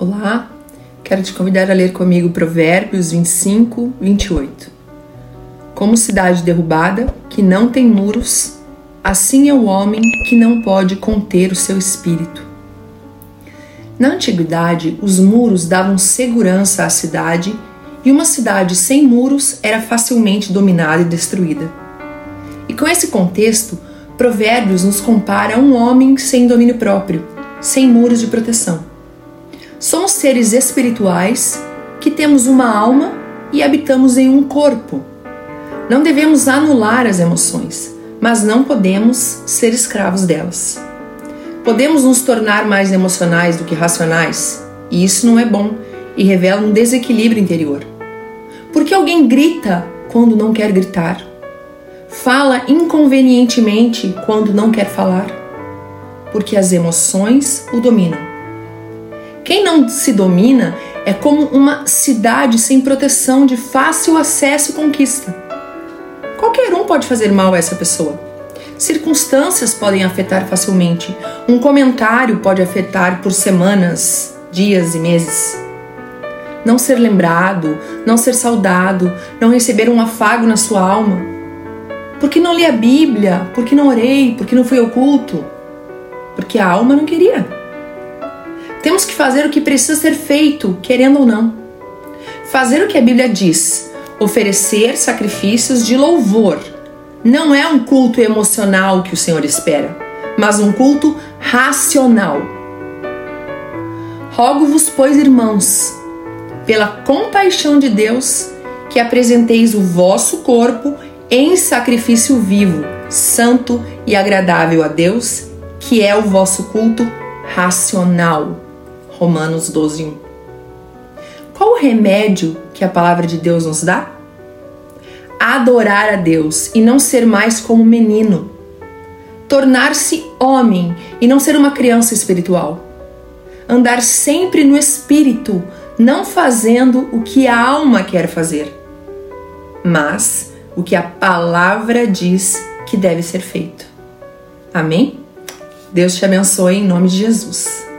Olá, quero te convidar a ler comigo Provérbios 25, 28. Como cidade derrubada, que não tem muros, assim é o homem que não pode conter o seu espírito. Na antiguidade, os muros davam segurança à cidade e uma cidade sem muros era facilmente dominada e destruída. E com esse contexto, Provérbios nos compara a um homem sem domínio próprio, sem muros de proteção. Somos seres espirituais que temos uma alma e habitamos em um corpo. Não devemos anular as emoções, mas não podemos ser escravos delas. Podemos nos tornar mais emocionais do que racionais, e isso não é bom e revela um desequilíbrio interior. Por que alguém grita quando não quer gritar? Fala inconvenientemente quando não quer falar? Porque as emoções o dominam. Quem não se domina é como uma cidade sem proteção de fácil acesso e conquista. Qualquer um pode fazer mal a essa pessoa. Circunstâncias podem afetar facilmente. Um comentário pode afetar por semanas, dias e meses. Não ser lembrado, não ser saudado, não receber um afago na sua alma. Por que não li a Bíblia? Por que não orei? Por que não fui ao culto? Porque a alma não queria. Temos que fazer o que precisa ser feito, querendo ou não. Fazer o que a Bíblia diz, oferecer sacrifícios de louvor. Não é um culto emocional que o Senhor espera, mas um culto racional. Rogo-vos, pois, irmãos, pela compaixão de Deus, que apresenteis o vosso corpo em sacrifício vivo, santo e agradável a Deus, que é o vosso culto racional. Romanos 12, 1. Qual o remédio que a palavra de Deus nos dá? Adorar a Deus e não ser mais como menino. Tornar-se homem e não ser uma criança espiritual. Andar sempre no espírito, não fazendo o que a alma quer fazer, mas o que a palavra diz que deve ser feito. Amém? Deus te abençoe em nome de Jesus.